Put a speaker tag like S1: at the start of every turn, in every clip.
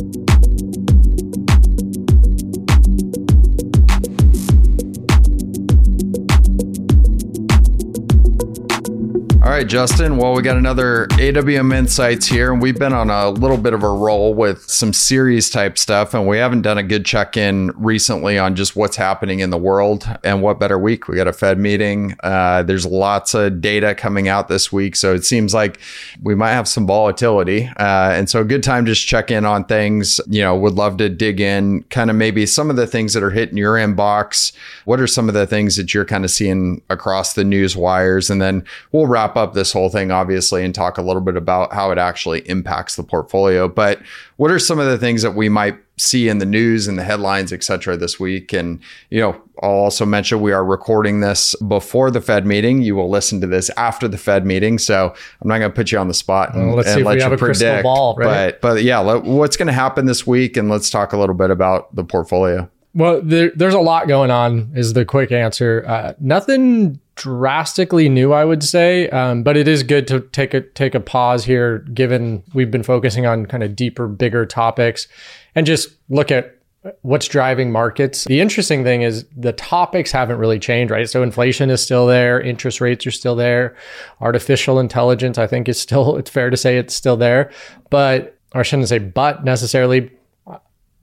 S1: All right, Justin. Well, we got another AWM Insights here, and we've been on a little bit of a roll with some series type stuff, and we haven't done a good check in recently on just what's happening in the world. And what better week? We got a Fed meeting. Uh, there's lots of data coming out this week, so it seems like we might have some volatility. Uh, and so, a good time just check in on things. You know, would love to dig in, kind of maybe some of the things that are hitting your inbox. What are some of the things that you're kind of seeing across the news wires? And then we'll wrap up up this whole thing, obviously, and talk a little bit about how it actually impacts the portfolio. But what are some of the things that we might see in the news and the headlines, et cetera, this week? And, you know, I'll also mention we are recording this before the Fed meeting. You will listen to this after the Fed meeting. So I'm not going to put you on the spot and,
S2: well,
S1: and let you
S2: predict. Ball, right?
S1: But, but yeah, let, what's going to happen this week? And let's talk a little bit about the portfolio.
S2: Well, there, there's a lot going on, is the quick answer. Uh, nothing drastically new, I would say, um, but it is good to take a take a pause here, given we've been focusing on kind of deeper, bigger topics, and just look at what's driving markets. The interesting thing is the topics haven't really changed, right? So inflation is still there, interest rates are still there, artificial intelligence, I think, is still. It's fair to say it's still there, but or I shouldn't say but necessarily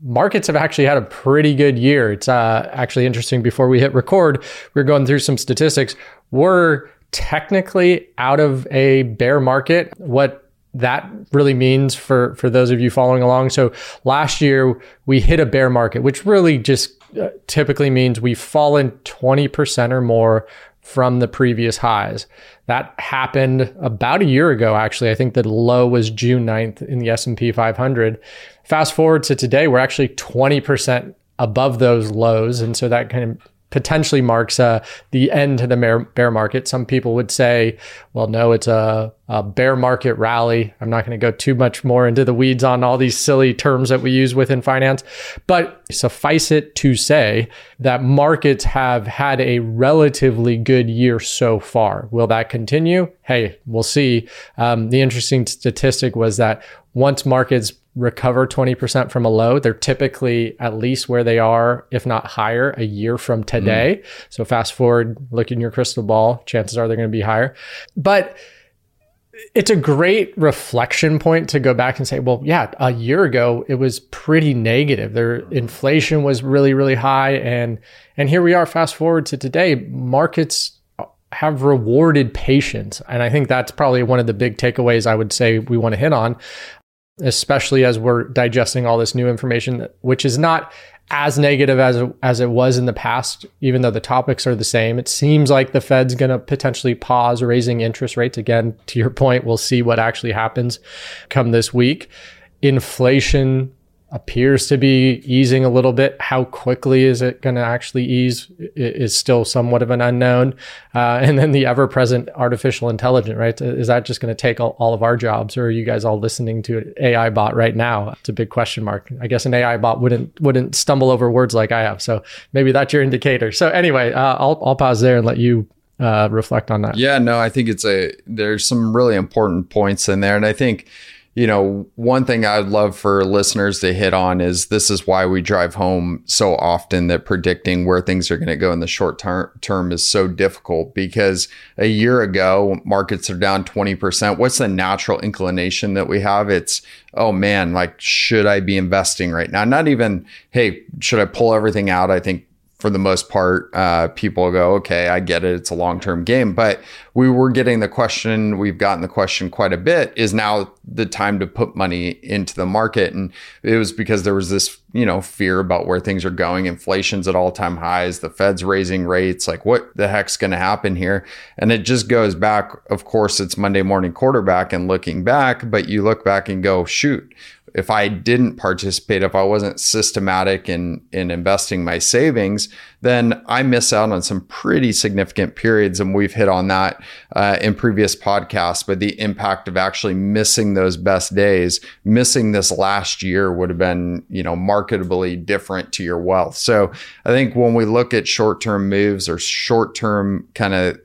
S2: markets have actually had a pretty good year. It's uh, actually interesting. Before we hit record, we are going through some statistics. We're technically out of a bear market. What that really means for for those of you following along. So last year we hit a bear market, which really just uh, typically means we've fallen 20% or more from the previous highs. That happened about a year ago actually. I think the low was June 9th in the S&P 500. Fast forward to today, we're actually 20% above those lows. And so that kind of potentially marks uh, the end to the bear market. Some people would say, well, no, it's a, a bear market rally. I'm not going to go too much more into the weeds on all these silly terms that we use within finance, but suffice it to say that markets have had a relatively good year so far. Will that continue? Hey, we'll see. Um, the interesting statistic was that once markets recover 20% from a low, they're typically at least where they are, if not higher, a year from today. Mm. So fast forward, look in your crystal ball, chances are they're going to be higher. But it's a great reflection point to go back and say, well, yeah, a year ago it was pretty negative. Their inflation was really, really high. And and here we are, fast forward to today, markets have rewarded patience. And I think that's probably one of the big takeaways I would say we want to hit on especially as we're digesting all this new information, which is not as negative as as it was in the past, even though the topics are the same. It seems like the Fed's going to potentially pause raising interest rates again. To your point, we'll see what actually happens come this week. Inflation appears to be easing a little bit. How quickly is it going to actually ease is still somewhat of an unknown. Uh, and then the ever present artificial intelligence, right? Is that just going to take all, all, of our jobs or are you guys all listening to an AI bot right now? It's a big question mark. I guess an AI bot wouldn't, wouldn't stumble over words like I have. So maybe that's your indicator. So anyway, uh, I'll, I'll pause there and let you uh, reflect on that.
S1: Yeah, no, I think it's a, there's some really important points in there. And I think, you know, one thing I'd love for listeners to hit on is this is why we drive home so often that predicting where things are going to go in the short ter- term is so difficult because a year ago, markets are down 20%. What's the natural inclination that we have? It's, oh man, like, should I be investing right now? Not even, hey, should I pull everything out? I think for the most part, uh, people go, okay, I get it. It's a long term game. But we were getting the question, we've gotten the question quite a bit is now the time to put money into the market? And it was because there was this, you know, fear about where things are going. Inflation's at all time highs, the Fed's raising rates. Like, what the heck's going to happen here? And it just goes back. Of course, it's Monday morning quarterback and looking back, but you look back and go, shoot, if I didn't participate, if I wasn't systematic in in investing my savings, then I miss out on some pretty significant periods. And we've hit on that uh, in previous podcasts. But the impact of actually missing those best days, missing this last year would have been, you know, marketably different to your wealth. So I think when we look at short term moves or short term kind of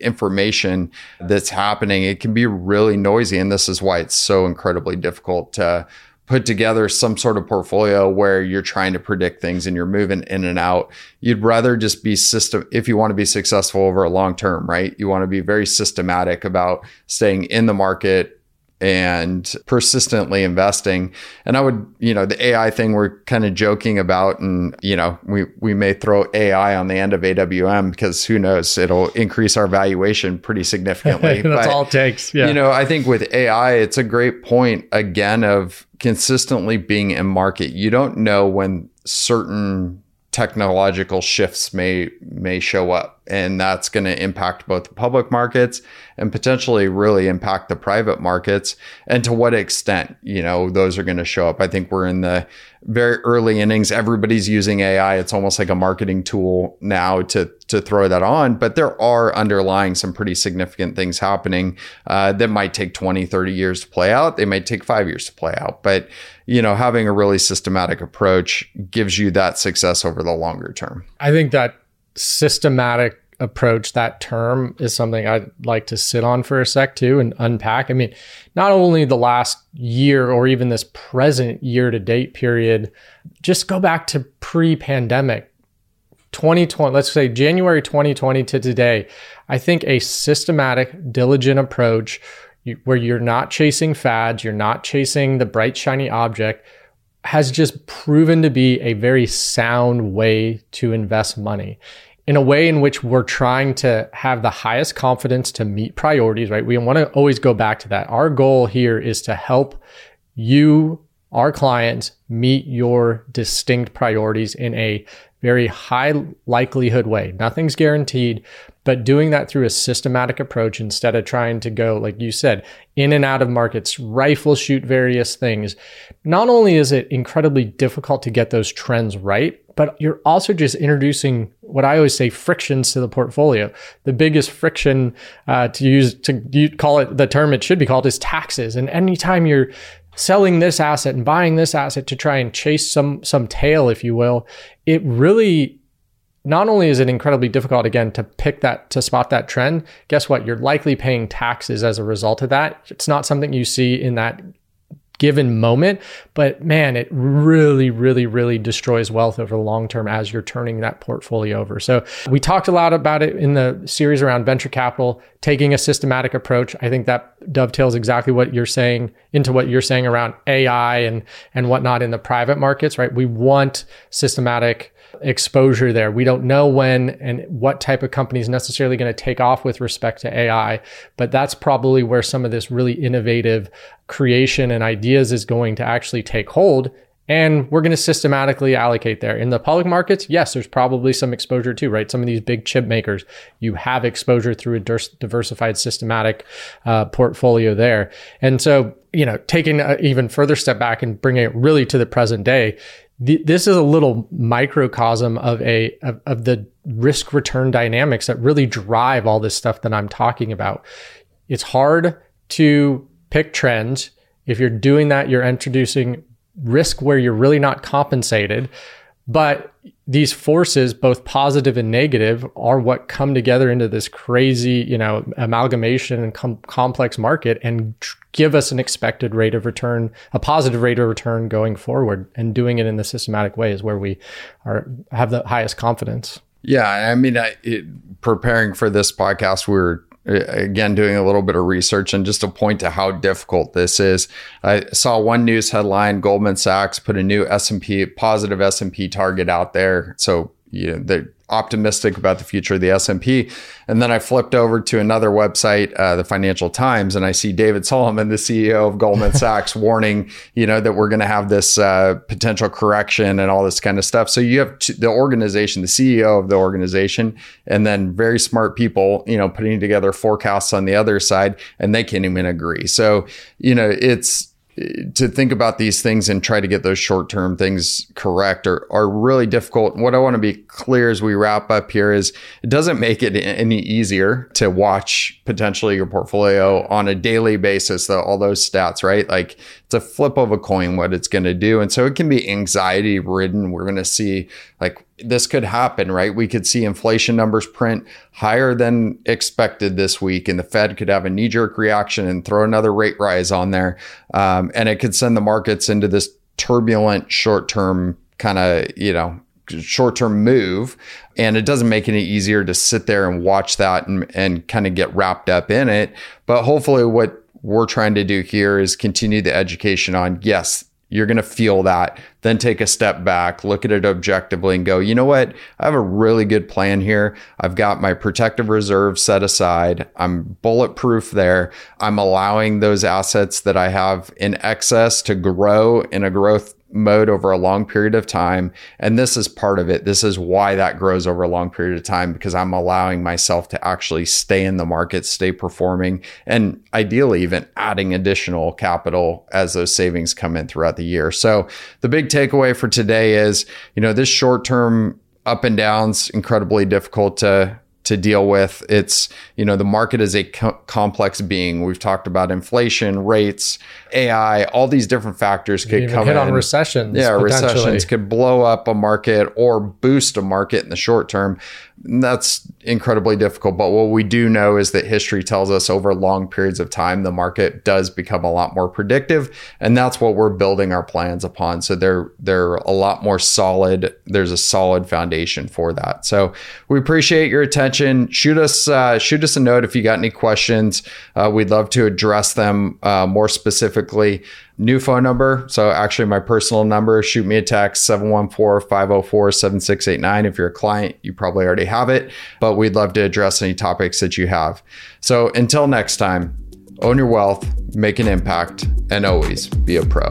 S1: information that's happening, it can be really noisy. And this is why it's so incredibly difficult to put together some sort of portfolio where you're trying to predict things and you're moving in and out. You'd rather just be system if you want to be successful over a long term, right? You want to be very systematic about staying in the market, and persistently investing. And I would, you know, the AI thing we're kind of joking about, and you know, we we may throw AI on the end of AWM because who knows, it'll increase our valuation pretty significantly.
S2: That's but, all it takes. Yeah.
S1: You know, I think with AI, it's a great point again of consistently being in market. You don't know when certain technological shifts may may show up and that's going to impact both the public markets and potentially really impact the private markets. And to what extent you know those are going to show up. I think we're in the very early innings. Everybody's using ai it's almost like a marketing tool now to to throw that on. But there are underlying some pretty significant things happening uh, that might take 20 30 years to play out. They might take five years to play out. But you know, having a really systematic approach gives you that success over the longer term.
S2: I think that systematic approach, that term is something I'd like to sit on for a sec too and unpack. I mean, not only the last year or even this present year to date period, just go back to pre pandemic. 2020, let's say January 2020 to today, I think a systematic, diligent approach where you're not chasing fads, you're not chasing the bright, shiny object, has just proven to be a very sound way to invest money in a way in which we're trying to have the highest confidence to meet priorities, right? We want to always go back to that. Our goal here is to help you, our clients, meet your distinct priorities in a very high likelihood way. Nothing's guaranteed, but doing that through a systematic approach instead of trying to go, like you said, in and out of markets, rifle shoot various things. Not only is it incredibly difficult to get those trends right, but you're also just introducing what I always say frictions to the portfolio. The biggest friction uh, to use to call it the term it should be called is taxes. And anytime you're selling this asset and buying this asset to try and chase some some tail, if you will, it really not only is it incredibly difficult again to pick that to spot that trend guess what you're likely paying taxes as a result of that it's not something you see in that given moment. But man, it really, really, really destroys wealth over the long term as you're turning that portfolio over. So we talked a lot about it in the series around venture capital, taking a systematic approach. I think that dovetails exactly what you're saying into what you're saying around AI and and whatnot in the private markets, right? We want systematic exposure there. We don't know when and what type of company is necessarily going to take off with respect to AI, but that's probably where some of this really innovative creation and ideas is going to actually take hold. And we're going to systematically allocate there. In the public markets, yes, there's probably some exposure too, right? Some of these big chip makers, you have exposure through a diversified systematic uh, portfolio there. And so, you know, taking an even further step back and bringing it really to the present day, this is a little microcosm of a of, of the risk return dynamics that really drive all this stuff that I'm talking about. It's hard to pick trends. If you're doing that, you're introducing risk where you're really not compensated. But these forces, both positive and negative, are what come together into this crazy, you know, amalgamation and com- complex market and tr- give us an expected rate of return, a positive rate of return going forward. And doing it in the systematic way is where we are have the highest confidence.
S1: Yeah, I mean, I, it, preparing for this podcast, we were Uh, again doing a little bit of research and just to point to how difficult this is. I saw one news headline goldman sachs put a new s&p positive s&p target out there. So you know, they're optimistic about the future of the S&P. And then I flipped over to another website, uh, the Financial Times, and I see David Solomon, the CEO of Goldman Sachs, warning, you know, that we're going to have this uh, potential correction and all this kind of stuff. So you have the organization, the CEO of the organization, and then very smart people, you know, putting together forecasts on the other side, and they can't even agree. So, you know, it's to think about these things and try to get those short term things correct are, are really difficult. What I want to be clear as we wrap up here is it doesn't make it any easier to watch potentially your portfolio on a daily basis, though, all those stats, right? Like it's a flip of a coin what it's going to do. And so it can be anxiety ridden. We're going to see like this could happen, right? We could see inflation numbers print higher than expected this week, and the Fed could have a knee jerk reaction and throw another rate rise on there. Um, and it could send the markets into this turbulent short term kind of, you know, short term move. And it doesn't make any easier to sit there and watch that and, and kind of get wrapped up in it. But hopefully, what we're trying to do here is continue the education on yes, you're going to feel that. Then take a step back, look at it objectively, and go, you know what? I have a really good plan here. I've got my protective reserve set aside. I'm bulletproof there. I'm allowing those assets that I have in excess to grow in a growth mode over a long period of time. And this is part of it. This is why that grows over a long period of time because I'm allowing myself to actually stay in the market, stay performing, and ideally even adding additional capital as those savings come in throughout the year. So the big takeaway for today is, you know, this short term up and downs incredibly difficult to to deal with. It's, you know, the market is a co- complex being. We've talked about inflation, rates, AI, all these different factors could
S2: Even
S1: come
S2: hit
S1: in.
S2: on recessions.
S1: yeah, recessions could blow up a market or boost a market in the short term. That's incredibly difficult. But what we do know is that history tells us over long periods of time, the market does become a lot more predictive. And that's what we're building our plans upon. So they're they're a lot more solid. There's a solid foundation for that. So we appreciate your attention. Shoot us uh, shoot us a note if you got any questions. Uh, we'd love to address them uh, more specifically new phone number. So actually my personal number, shoot me a text 714-504-7689. If you're a client, you probably already have it, but we'd love to address any topics that you have. So until next time, own your wealth, make an impact, and always be a pro.